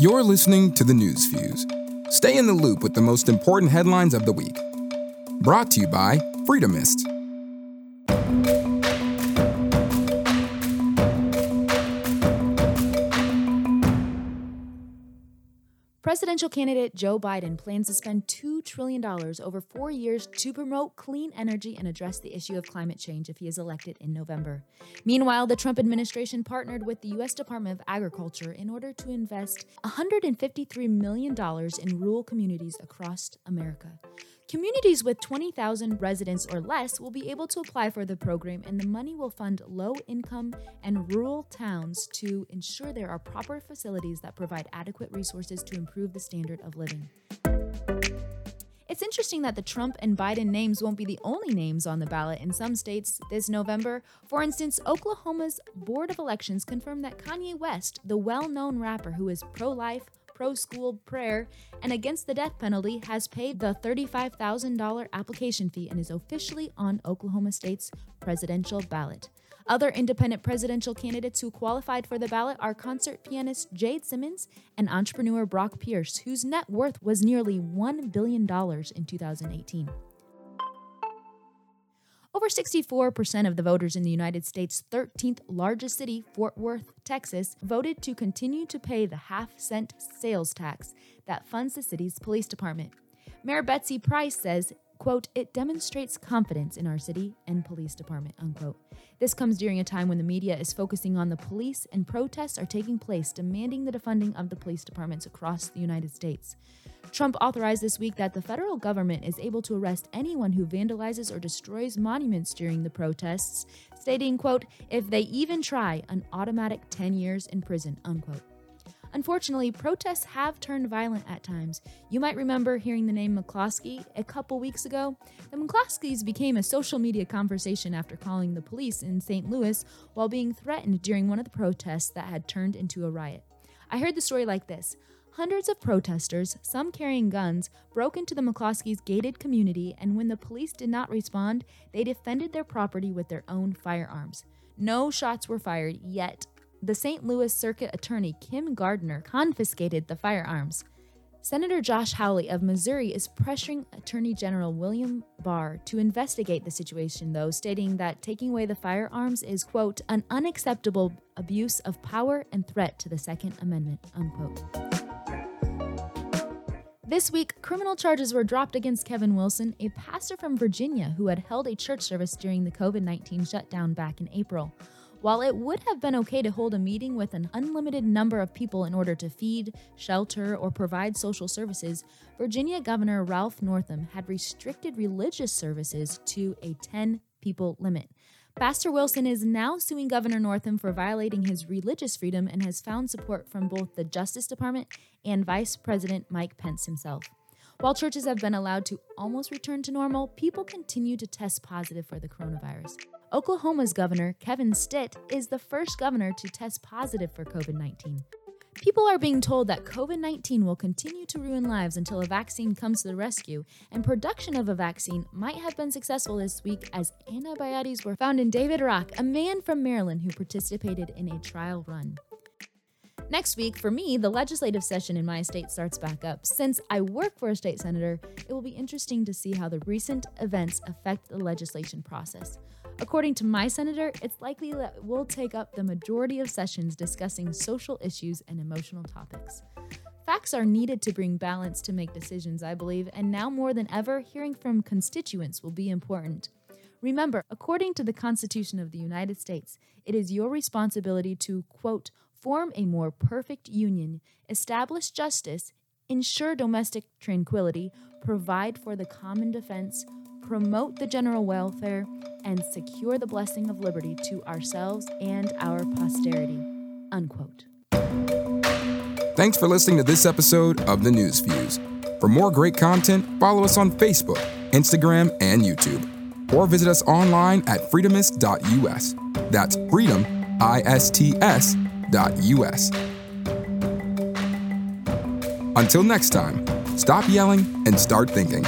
You're listening to the News Fuse. Stay in the loop with the most important headlines of the week. Brought to you by Freedomist. Presidential candidate Joe Biden plans to spend $2 trillion over four years to promote clean energy and address the issue of climate change if he is elected in November. Meanwhile, the Trump administration partnered with the U.S. Department of Agriculture in order to invest $153 million in rural communities across America. Communities with 20,000 residents or less will be able to apply for the program, and the money will fund low income and rural towns to ensure there are proper facilities that provide adequate resources to improve the standard of living. It's interesting that the Trump and Biden names won't be the only names on the ballot in some states this November. For instance, Oklahoma's Board of Elections confirmed that Kanye West, the well known rapper who is pro life, pro school prayer and against the death penalty has paid the $35,000 application fee and is officially on Oklahoma State's presidential ballot. Other independent presidential candidates who qualified for the ballot are concert pianist Jade Simmons and entrepreneur Brock Pierce, whose net worth was nearly $1 billion in 2018. Over 64% of the voters in the United States' 13th largest city, Fort Worth, Texas, voted to continue to pay the half cent sales tax that funds the city's police department. Mayor Betsy Price says quote, it demonstrates confidence in our city and police department, unquote. This comes during a time when the media is focusing on the police and protests are taking place demanding the defunding of the police departments across the United States. Trump authorized this week that the federal government is able to arrest anyone who vandalizes or destroys monuments during the protests, stating, quote, if they even try, an automatic 10 years in prison, unquote. Unfortunately, protests have turned violent at times. You might remember hearing the name McCloskey a couple weeks ago. The McCloskeys became a social media conversation after calling the police in St. Louis while being threatened during one of the protests that had turned into a riot. I heard the story like this. Hundreds of protesters, some carrying guns, broke into the McCloskeys' gated community, and when the police did not respond, they defended their property with their own firearms. No shots were fired, yet the St. Louis Circuit Attorney Kim Gardner confiscated the firearms. Senator Josh Hawley of Missouri is pressuring Attorney General William Barr to investigate the situation, though, stating that taking away the firearms is, quote, an unacceptable abuse of power and threat to the Second Amendment, unquote. This week, criminal charges were dropped against Kevin Wilson, a pastor from Virginia who had held a church service during the COVID 19 shutdown back in April. While it would have been okay to hold a meeting with an unlimited number of people in order to feed, shelter, or provide social services, Virginia Governor Ralph Northam had restricted religious services to a 10 people limit. Pastor Wilson is now suing Governor Northam for violating his religious freedom and has found support from both the Justice Department and Vice President Mike Pence himself. While churches have been allowed to almost return to normal, people continue to test positive for the coronavirus. Oklahoma's governor, Kevin Stitt, is the first governor to test positive for COVID 19. People are being told that COVID 19 will continue to ruin lives until a vaccine comes to the rescue, and production of a vaccine might have been successful this week as antibodies were found in David Rock, a man from Maryland who participated in a trial run. Next week, for me, the legislative session in my state starts back up. Since I work for a state senator, it will be interesting to see how the recent events affect the legislation process. According to my senator, it's likely that we'll take up the majority of sessions discussing social issues and emotional topics. Facts are needed to bring balance to make decisions, I believe, and now more than ever, hearing from constituents will be important. Remember, according to the Constitution of the United States, it is your responsibility to, quote, form a more perfect union, establish justice, ensure domestic tranquility, provide for the common defense, promote the general welfare, and secure the blessing of liberty to ourselves and our posterity. Unquote. Thanks for listening to this episode of the News Fuse. For more great content, follow us on Facebook, Instagram, and YouTube, or visit us online at freedomist.us. That's freedom, I S T S. Until next time, stop yelling and start thinking.